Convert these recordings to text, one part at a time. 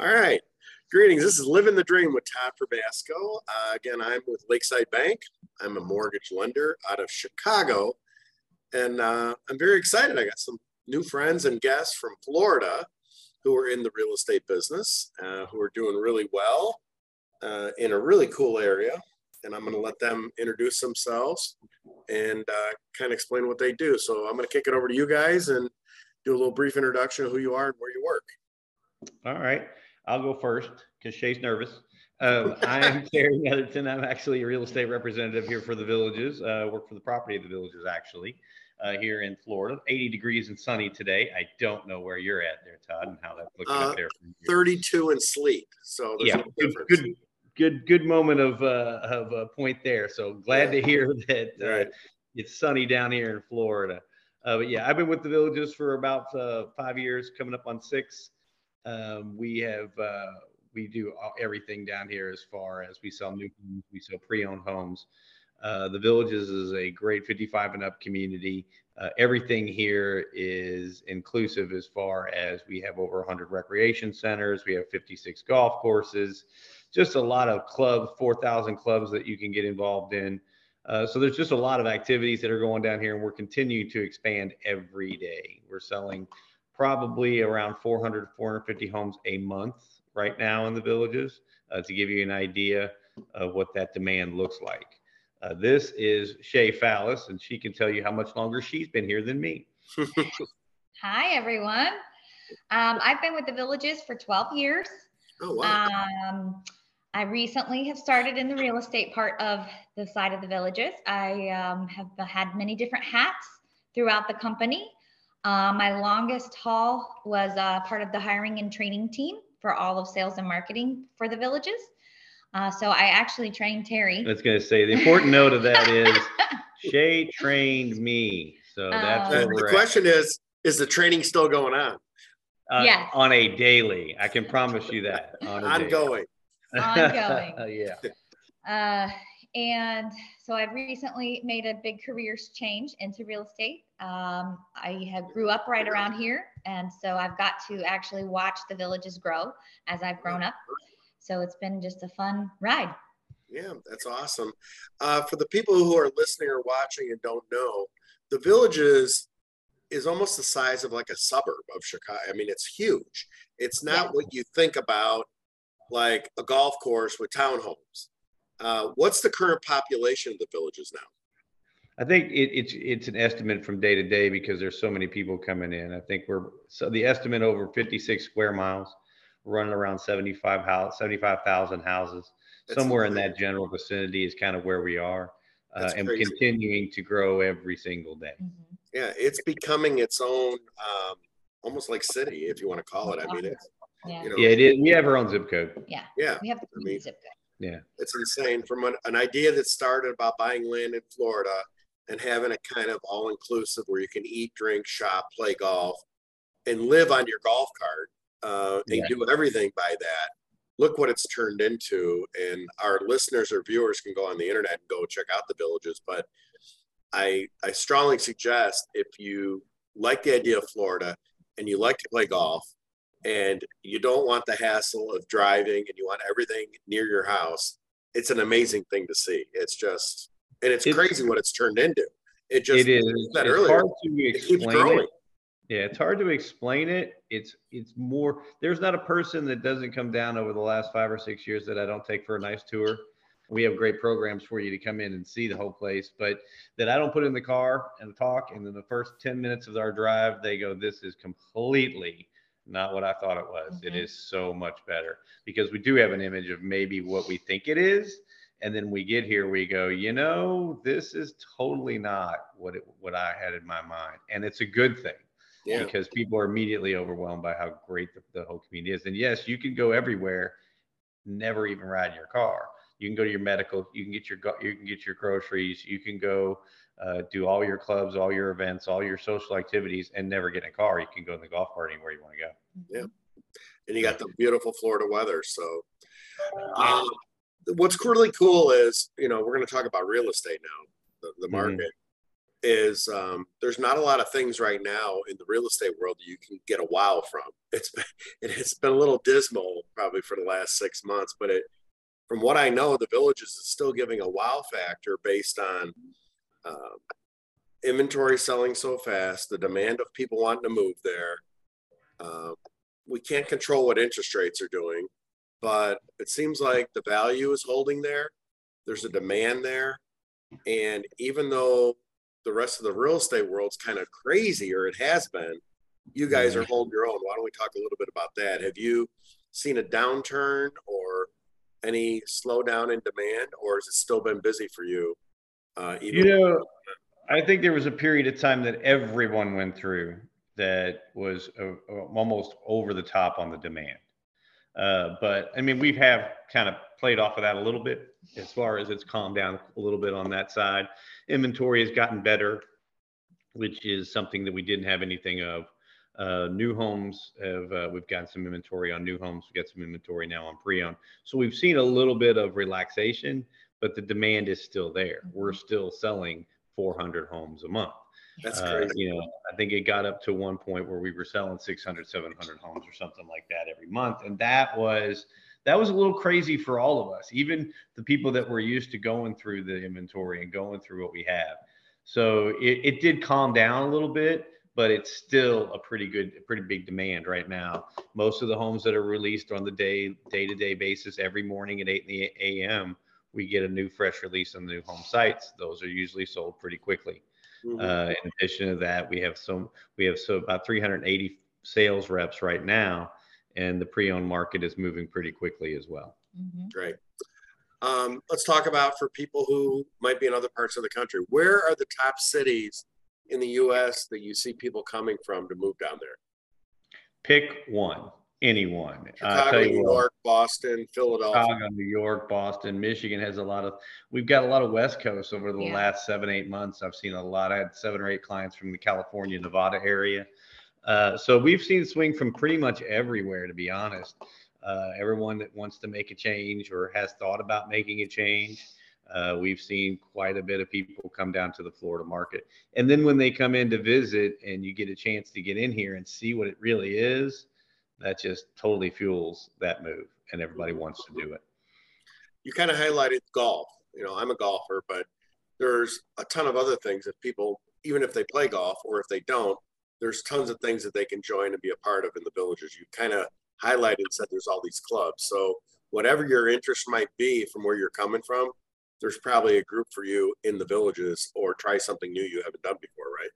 All right. Greetings. This is Living the Dream with Todd Probasco. Uh, again, I'm with Lakeside Bank. I'm a mortgage lender out of Chicago. And uh, I'm very excited. I got some new friends and guests from Florida who are in the real estate business, uh, who are doing really well uh, in a really cool area. And I'm going to let them introduce themselves and uh, kind of explain what they do. So I'm going to kick it over to you guys and do a little brief introduction of who you are and where you work. All right. I'll go first because Shay's nervous. Um, I'm Terry Netherton. I'm actually a real estate representative here for the Villages. Uh, work for the property of the Villages, actually, uh, here in Florida. 80 degrees and sunny today. I don't know where you're at there, Todd, and how that's looking uh, up there. 32 and sleep. So yeah, no good, good, good, good moment of uh, of a point there. So glad yeah. to hear that uh, right. it's sunny down here in Florida. Uh, but yeah, I've been with the Villages for about five years, coming up on six. Um, we have uh, we do everything down here as far as we sell new homes, we sell pre-owned homes. Uh, the Villages is a great 55 and up community. Uh, everything here is inclusive as far as we have over 100 recreation centers, we have 56 golf courses, just a lot of clubs, 4,000 clubs that you can get involved in. Uh, so there's just a lot of activities that are going down here, and we're continuing to expand every day. We're selling probably around 400 450 homes a month right now in the villages uh, to give you an idea of what that demand looks like. Uh, this is Shay Fallis, and she can tell you how much longer she's been here than me. Hi, everyone. Um, I've been with the villages for 12 years. Oh, wow. Um, I recently have started in the real estate part of the side of the villages. I um, have had many different hats throughout the company. Uh, my longest haul was uh, part of the hiring and training team for all of sales and marketing for the villages. Uh, so I actually trained Terry. I was going to say the important note of that is Shay trained me. So that's um, the question at. is: Is the training still going on? Uh, yeah. On a daily, I can promise you that. On Ongoing. Ongoing. yeah. Uh, and so I've recently made a big career change into real estate. Um, I have grew up right around here, and so I've got to actually watch the villages grow as I've grown up. So it's been just a fun ride. Yeah, that's awesome. Uh, for the people who are listening or watching and don't know, the villages is almost the size of like a suburb of Chicago. I mean, it's huge. It's not yeah. what you think about like a golf course with townhomes. Uh, what's the current population of the villages now? I think it, it's it's an estimate from day to day because there's so many people coming in. I think we're so the estimate over 56 square miles, running around 75 house 75,000 houses, That's somewhere in that general vicinity is kind of where we are, uh, and crazy. continuing to grow every single day. Mm-hmm. Yeah, it's becoming its own, um, almost like city, if you want to call it. I mean, it's yeah, you know, yeah, it is. We have our own zip code. Yeah, yeah, we have the I mean, zip code. Yeah. It's insane from an, an idea that started about buying land in Florida and having a kind of all inclusive where you can eat, drink, shop, play golf, and live on your golf cart uh, and yeah. do everything by that. Look what it's turned into. And our listeners or viewers can go on the internet and go check out the villages. But I, I strongly suggest if you like the idea of Florida and you like to play golf and you don't want the hassle of driving and you want everything near your house, it's an amazing thing to see. It's just, and it's, it's crazy what it's turned into. It just, it is. That it's earlier, hard to explain it. Yeah, it's hard to explain it. It's it's more. There's not a person that doesn't come down over the last five or six years that I don't take for a nice tour. We have great programs for you to come in and see the whole place, but that I don't put in the car and talk. And then the first 10 minutes of our drive, they go, This is completely not what I thought it was. Mm-hmm. It is so much better because we do have an image of maybe what we think it is. And then we get here, we go, you know, this is totally not what it, what I had in my mind, and it's a good thing yeah. because people are immediately overwhelmed by how great the, the whole community is. And yes, you can go everywhere, never even ride in your car. You can go to your medical, you can get your you can get your groceries, you can go uh, do all your clubs, all your events, all your social activities, and never get in a car. You can go in the golf cart anywhere you want to go. Yeah, and you got the beautiful Florida weather. So, um, what's really cool is you know we're going to talk about real estate now, the, the mm-hmm. market. Mm-hmm. is um, there's not a lot of things right now in the real estate world that you can get a wow from. It's been it's been a little dismal probably for the last six months, but it from what I know, the villages is still giving a wow factor based on uh, inventory selling so fast, the demand of people wanting to move there. Uh, we can't control what interest rates are doing, but it seems like the value is holding there. There's a demand there. And even though the rest of the real estate world's kind of crazy, or it has been, you guys are holding your own. Why don't we talk a little bit about that? Have you seen a downturn or any slowdown in demand, or has it still been busy for you? Uh, you know, I think there was a period of time that everyone went through that was uh, uh, almost over the top on the demand. Uh, but I mean, we have kind of played off of that a little bit as far as it's calmed down a little bit on that side. Inventory has gotten better, which is something that we didn't have anything of. Uh, new homes have uh, we've gotten some inventory on new homes. We've got some inventory now on pre-owned. So we've seen a little bit of relaxation, but the demand is still there. We're still selling 400 homes a month. That's uh, crazy. you know, I think it got up to one point where we were selling 600, 700 homes or something like that every month, and that was that was a little crazy for all of us, even the people that were used to going through the inventory and going through what we have. So it, it did calm down a little bit, but it's still a pretty good, pretty big demand right now. Most of the homes that are released on the day, day to day basis every morning at 8 a.m., we get a new fresh release on the new home sites. Those are usually sold pretty quickly. Mm-hmm. Uh, in addition to that, we have some, we have so about 380 sales reps right now, and the pre-owned market is moving pretty quickly as well. Mm-hmm. Great. Um, let's talk about for people who might be in other parts of the country. Where are the top cities in the U.S. that you see people coming from to move down there? Pick one anyone. Chicago, New York, Boston, Philadelphia. Chicago, New York, Boston, Michigan has a lot of. We've got a lot of West Coast over the yeah. last seven, eight months. I've seen a lot. I had seven or eight clients from the California, Nevada area. Uh, so we've seen swing from pretty much everywhere, to be honest. Uh, everyone that wants to make a change or has thought about making a change. Uh, we've seen quite a bit of people come down to the Florida market. And then when they come in to visit and you get a chance to get in here and see what it really is, that just totally fuels that move and everybody wants to do it. You kind of highlighted golf. You know i'm a golfer but there's a ton of other things that people even if they play golf or if they don't there's tons of things that they can join and be a part of in the villages. You kind of highlighted and said there's all these clubs. So whatever your interest might be from where you're coming from there's probably a group for you in the villages or try something new you haven't done before right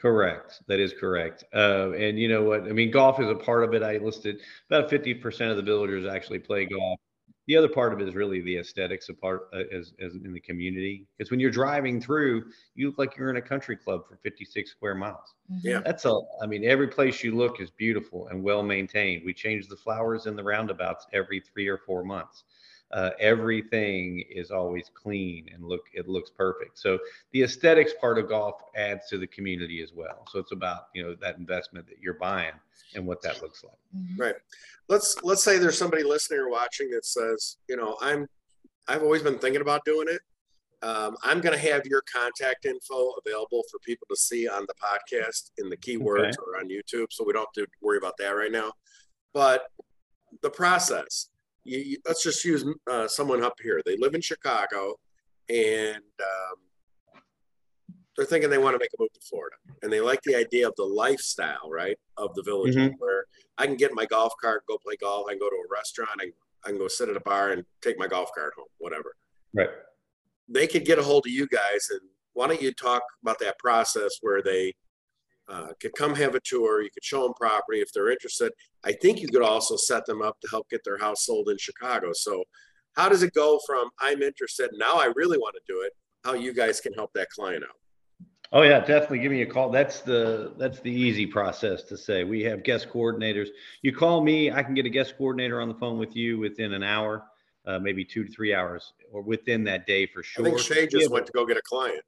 Correct. That is correct. Uh, and you know what? I mean, golf is a part of it. I listed about 50% of the villagers actually play golf. The other part of it is really the aesthetics of part uh, as, as in the community. Because when you're driving through, you look like you're in a country club for 56 square miles. Mm-hmm. Yeah. That's a, I mean, every place you look is beautiful and well maintained. We change the flowers in the roundabouts every three or four months uh, everything is always clean and look it looks perfect. So the aesthetics part of golf adds to the community as well. So it's about you know that investment that you're buying and what that looks like. Mm-hmm. right. Let's let's say there's somebody listening or watching that says you know i'm i've always been thinking about doing it. Um, i'm going to have your contact info available for people to see on the podcast in the keywords okay. or on youtube so we don't have to worry about that right now. But the process you, you, let's just use uh, someone up here. They live in Chicago, and um, they're thinking they want to make a move to Florida, and they like the idea of the lifestyle, right, of the village, mm-hmm. where I can get my golf cart, go play golf, I can go to a restaurant, I, I can go sit at a bar and take my golf cart home, whatever. Right. They could get a hold of you guys, and why don't you talk about that process where they uh, could come have a tour. You could show them property if they're interested. I think you could also set them up to help get their house sold in Chicago. So, how does it go from I'm interested now I really want to do it? How you guys can help that client out? Oh yeah, definitely give me a call. That's the that's the easy process to say. We have guest coordinators. You call me, I can get a guest coordinator on the phone with you within an hour, uh, maybe two to three hours, or within that day for sure. I think Shay just went to go get a client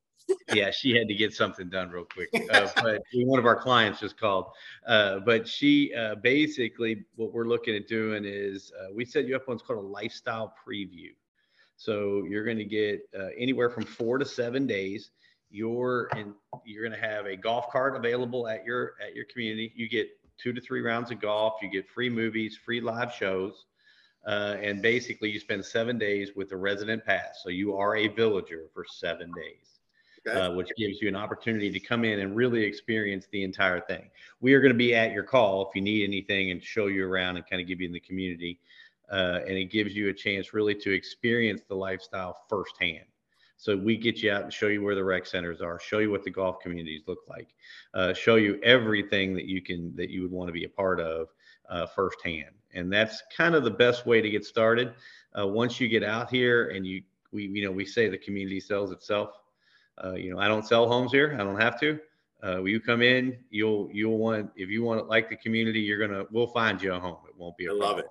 yeah, she had to get something done real quick. Uh, but one of our clients just called. Uh, but she uh, basically, what we're looking at doing is uh, we set you up on what's called a lifestyle preview. So you're going to get uh, anywhere from four to seven days. you're in, you're going to have a golf cart available at your at your community. You get two to three rounds of golf. You get free movies, free live shows, uh, and basically you spend seven days with a resident pass. So you are a villager for seven days. Okay. Uh, which gives you an opportunity to come in and really experience the entire thing. We are going to be at your call if you need anything and show you around and kind of give you in the community. Uh, and it gives you a chance really to experience the lifestyle firsthand. So we get you out and show you where the rec centers are, show you what the golf communities look like, uh, show you everything that you can that you would want to be a part of uh, firsthand. And that's kind of the best way to get started. Uh, once you get out here and you we you know we say the community sells itself. Uh, you know I don't sell homes here. I don't have to. Uh, when you come in, you'll you'll want if you want to like the community, you're gonna we'll find you a home. It won't be a I problem. love it.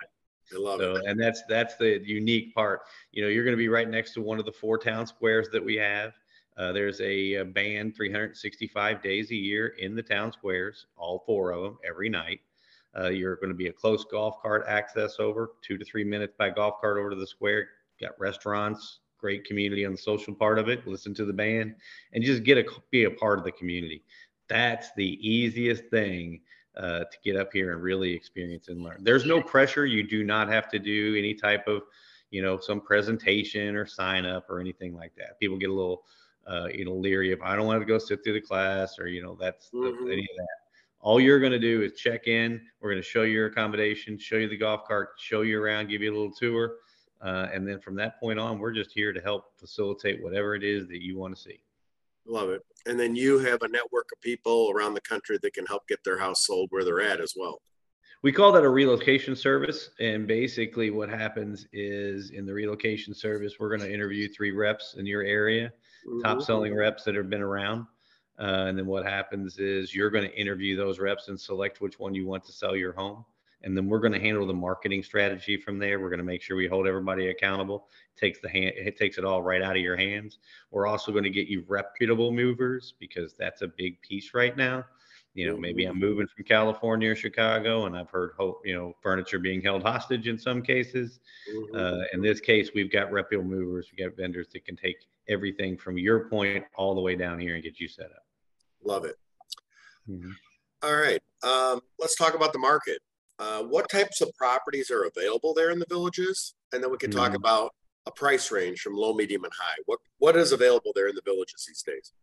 I love so, it. And that's that's the unique part. You know, you're going to be right next to one of the four town squares that we have. Uh, there's a, a, band 365 days a year in the town squares, all four of them every night. Uh, you're going to be a close golf cart access over two to three minutes by golf cart over to the square. Got restaurants, great community on the social part of it. Listen to the band and just get a be a part of the community. That's the easiest thing uh, to get up here and really experience and learn. There's no pressure. You do not have to do any type of, you know, some presentation or sign up or anything like that. People get a little, uh, you know, leery if I don't want to go sit through the class or, you know, that's mm-hmm. any of that. All you're going to do is check in. We're going to show you your accommodation, show you the golf cart, show you around, give you a little tour. Uh, and then from that point on, we're just here to help facilitate whatever it is that you want to see. Love it. And then you have a network of people around the country that can help get their house sold where they're at as well. We call that a relocation service. And basically, what happens is in the relocation service, we're going to interview three reps in your area, mm-hmm. top selling reps that have been around. Uh, and then what happens is you're going to interview those reps and select which one you want to sell your home and then we're going to handle the marketing strategy from there. We're going to make sure we hold everybody accountable. It takes the hand, it takes it all right out of your hands. We're also going to get you reputable movers because that's a big piece right now. You know, maybe I'm moving from California or Chicago, and I've heard, you know, furniture being held hostage in some cases. Mm-hmm. Uh, in this case, we've got reputable movers. We got vendors that can take everything from your point all the way down here and get you set up. Love it. Mm-hmm. All right, um, let's talk about the market uh, what types of properties are available there in the villages, and then we can talk mm-hmm. about a price range from low, medium, and high. What what is available there in the villages these days?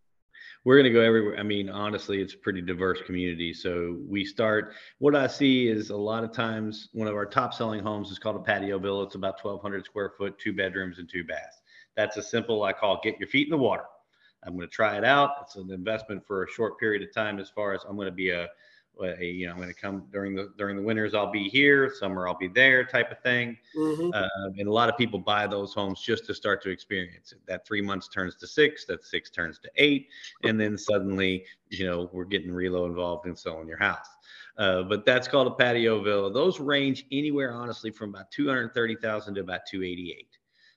We're going to go everywhere. I mean, honestly, it's a pretty diverse community. So we start. What I see is a lot of times one of our top selling homes is called a patio villa. It's about 1,200 square foot, two bedrooms and two baths. That's a simple I call get your feet in the water. I'm going to try it out. It's an investment for a short period of time as far as I'm going to be a, you know, I'm going to come during the during the winters. I'll be here. Summer, I'll be there, type of thing. Mm-hmm. Uh, and a lot of people buy those homes just to start to experience it. That three months turns to six. That six turns to eight, and then suddenly, you know, we're getting relo involved in selling your house. Uh, but that's called a patio villa. Those range anywhere, honestly, from about 230,000 to about 288.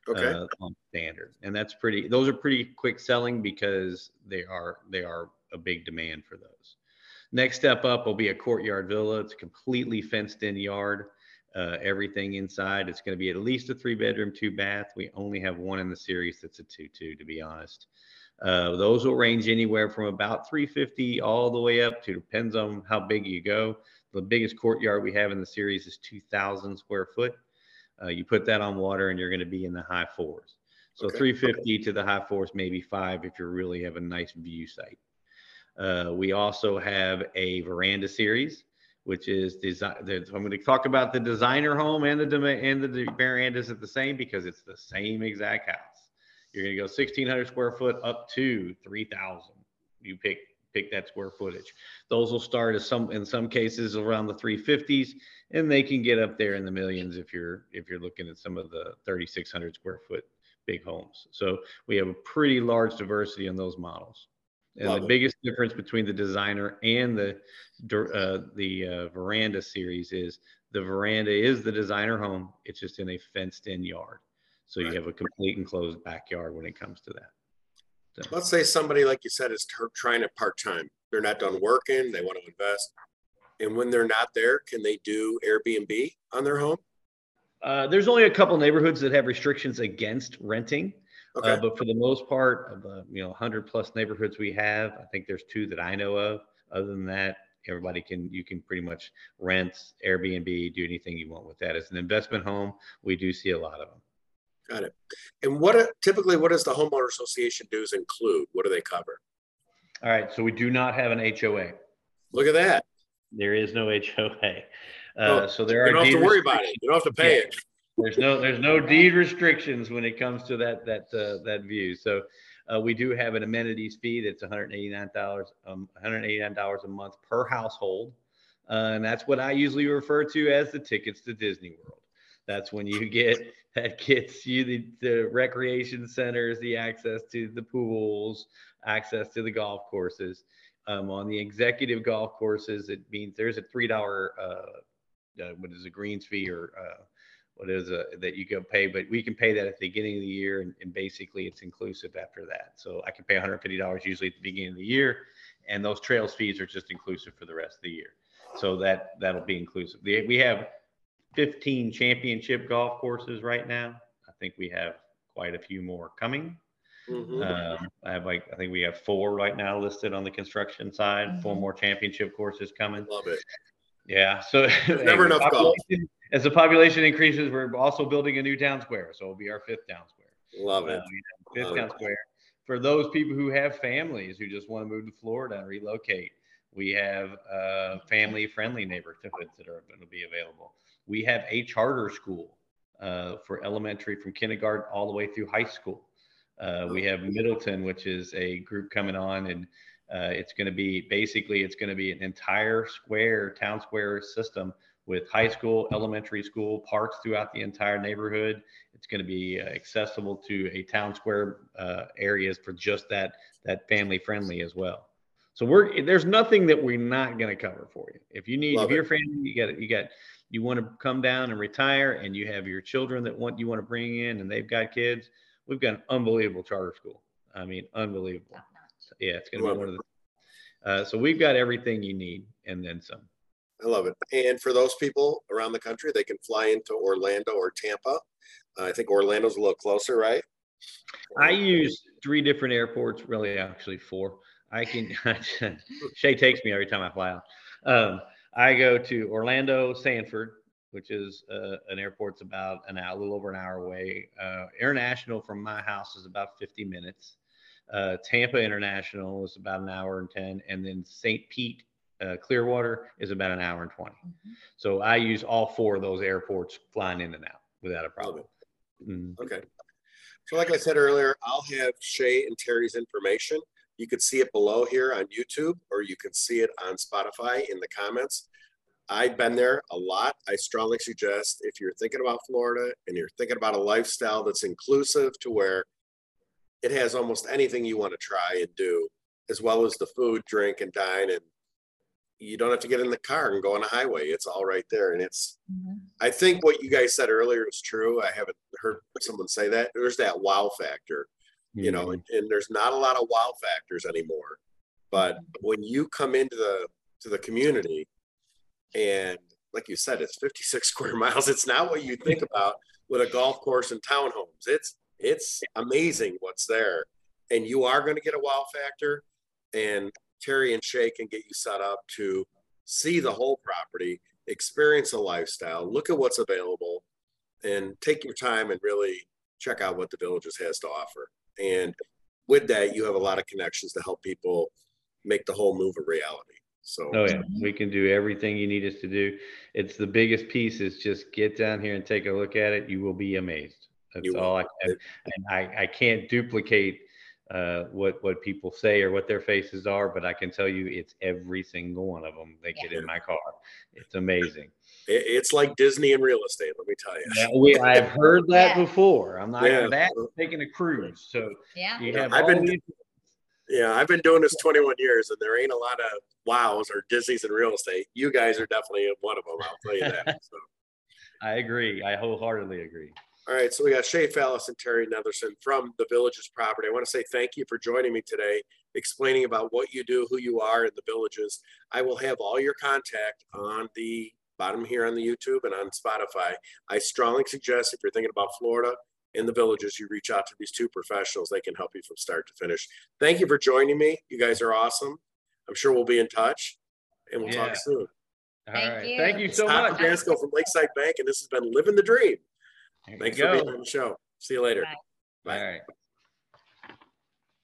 Okay. Uh, on standard, and that's pretty. Those are pretty quick selling because they are they are a big demand for those. Next step up will be a courtyard villa. It's a completely fenced in yard. Uh, everything inside. It's going to be at least a three bedroom, two bath. We only have one in the series that's a two two, to be honest. Uh, those will range anywhere from about 350 all the way up to depends on how big you go. The biggest courtyard we have in the series is 2,000 square foot. Uh, you put that on water and you're going to be in the high fours. So okay. 350 to the high fours, maybe five if you really have a nice view site. Uh, we also have a veranda series, which is design. I'm going to talk about the designer home and the and the verandas at the same because it's the same exact house. You're going to go 1,600 square foot up to 3,000. You pick pick that square footage. Those will start as some in some cases around the 350s, and they can get up there in the millions if you're if you're looking at some of the 3,600 square foot big homes. So we have a pretty large diversity in those models. And Love the it. biggest difference between the designer and the uh, the uh, veranda series is the veranda is the designer home. It's just in a fenced in yard. So right. you have a complete enclosed backyard when it comes to that. So. Let's say somebody, like you said, is trying it part time. They're not done working. They want to invest. And when they're not there, can they do Airbnb on their home? Uh, there's only a couple neighborhoods that have restrictions against renting. Okay. Uh, but for the most part, of the you know 100 plus neighborhoods we have, I think there's two that I know of. Other than that, everybody can you can pretty much rent, Airbnb, do anything you want with that. As an investment home, we do see a lot of them. Got it. And what typically what does the homeowner association dues include? What do they cover? All right, so we do not have an HOA. Look at that. There is no HOA. Uh, oh, so there are you don't have to worry about it. You don't have to pay yeah. it. There's no there's no deed restrictions when it comes to that that uh, that view. So uh, we do have an amenities fee that's 189 dollars um, 189 dollars a month per household, uh, and that's what I usually refer to as the tickets to Disney World. That's when you get that gets you the, the recreation centers, the access to the pools, access to the golf courses. Um, on the executive golf courses, it means there's a three dollar uh, uh, what is a greens fee or uh, what is a, that you go pay, but we can pay that at the beginning of the year, and, and basically it's inclusive after that. So I can pay $150 usually at the beginning of the year, and those trails fees are just inclusive for the rest of the year. So that that'll be inclusive. We have 15 championship golf courses right now. I think we have quite a few more coming. Mm-hmm. Um, I have like I think we have four right now listed on the construction side. Mm-hmm. Four more championship courses coming. Love it. Yeah. So never enough golf. As the population increases, we're also building a new town square. So it'll be our fifth town square. Love it. Uh, fifth Love town it. square. For those people who have families who just want to move to Florida and relocate, we have uh, family friendly neighborhoods that are going to be available. We have a charter school uh, for elementary from kindergarten all the way through high school. Uh, we have Middleton, which is a group coming on, and uh, it's going to be basically it's going to be an entire square town square system with high school, elementary school, parks throughout the entire neighborhood. It's going to be uh, accessible to a town square uh, areas for just that that family friendly as well. So we're there's nothing that we're not going to cover for you. If you need, Love if your family, you got you got you want to come down and retire, and you have your children that want you want to bring in, and they've got kids. We've got an unbelievable charter school. I mean, unbelievable. Yeah, it's going to be one of the. Uh, so we've got everything you need, and then some. I love it. And for those people around the country, they can fly into Orlando or Tampa. Uh, I think Orlando's a little closer, right? I use three different airports, really, actually four. I can. Shay takes me every time I fly out. Um, I go to Orlando, Sanford, which is uh, an airport's about an hour, a little over an hour away. Uh, International from my house is about 50 minutes. Uh, Tampa International is about an hour and 10, and then St. Pete uh, Clearwater is about an hour and 20. Mm-hmm. So I use all four of those airports flying in and out without a problem. Mm-hmm. Okay. So, like I said earlier, I'll have Shay and Terry's information. You can see it below here on YouTube, or you can see it on Spotify in the comments. I've been there a lot. I strongly suggest if you're thinking about Florida and you're thinking about a lifestyle that's inclusive to where it has almost anything you want to try and do, as well as the food, drink, and dine, and you don't have to get in the car and go on a highway. It's all right there. And it's, mm-hmm. I think what you guys said earlier is true. I haven't heard someone say that. There's that wow factor, mm-hmm. you know, and, mm-hmm. and, there's not a lot of wow factors anymore. But when you come into the to the community, and like you said, it's 56 square miles. It's not what you think about with a golf course and townhomes. It's it's amazing what's there, and you are going to get a wow factor. And Terry and Shay can get you set up to see the whole property, experience a lifestyle, look at what's available, and take your time and really check out what the Villages has to offer. And with that, you have a lot of connections to help people make the whole move a reality. So, oh yeah, we can do everything you need us to do. It's the biggest piece is just get down here and take a look at it. You will be amazed. That's all I can. And I, I can't duplicate uh, what what people say or what their faces are, but I can tell you it's every single one of them. They yeah. get in my car. It's amazing. It's like Disney in real estate. Let me tell you. Yeah, we I've heard that yeah. before. I'm not yeah. that taking a cruise. So yeah, you have I've been. These- yeah, I've been doing this 21 years, and there ain't a lot of wows or Disney's in real estate. You guys are definitely one of them. I'll tell you that. So. I agree. I wholeheartedly agree. All right, so we got Shay Fallis and Terry Netherson from the Villages property. I want to say thank you for joining me today, explaining about what you do, who you are, in the Villages. I will have all your contact on the bottom here on the YouTube and on Spotify. I strongly suggest if you're thinking about Florida and the Villages, you reach out to these two professionals. They can help you from start to finish. Thank you for joining me. You guys are awesome. I'm sure we'll be in touch, and we'll yeah. talk soon. All Thank right. You. Thank you so it's much. Tom from Lakeside Bank, and this has been Living the Dream. There Thanks for go. being on the show. See you later. Bye. Bye. All right.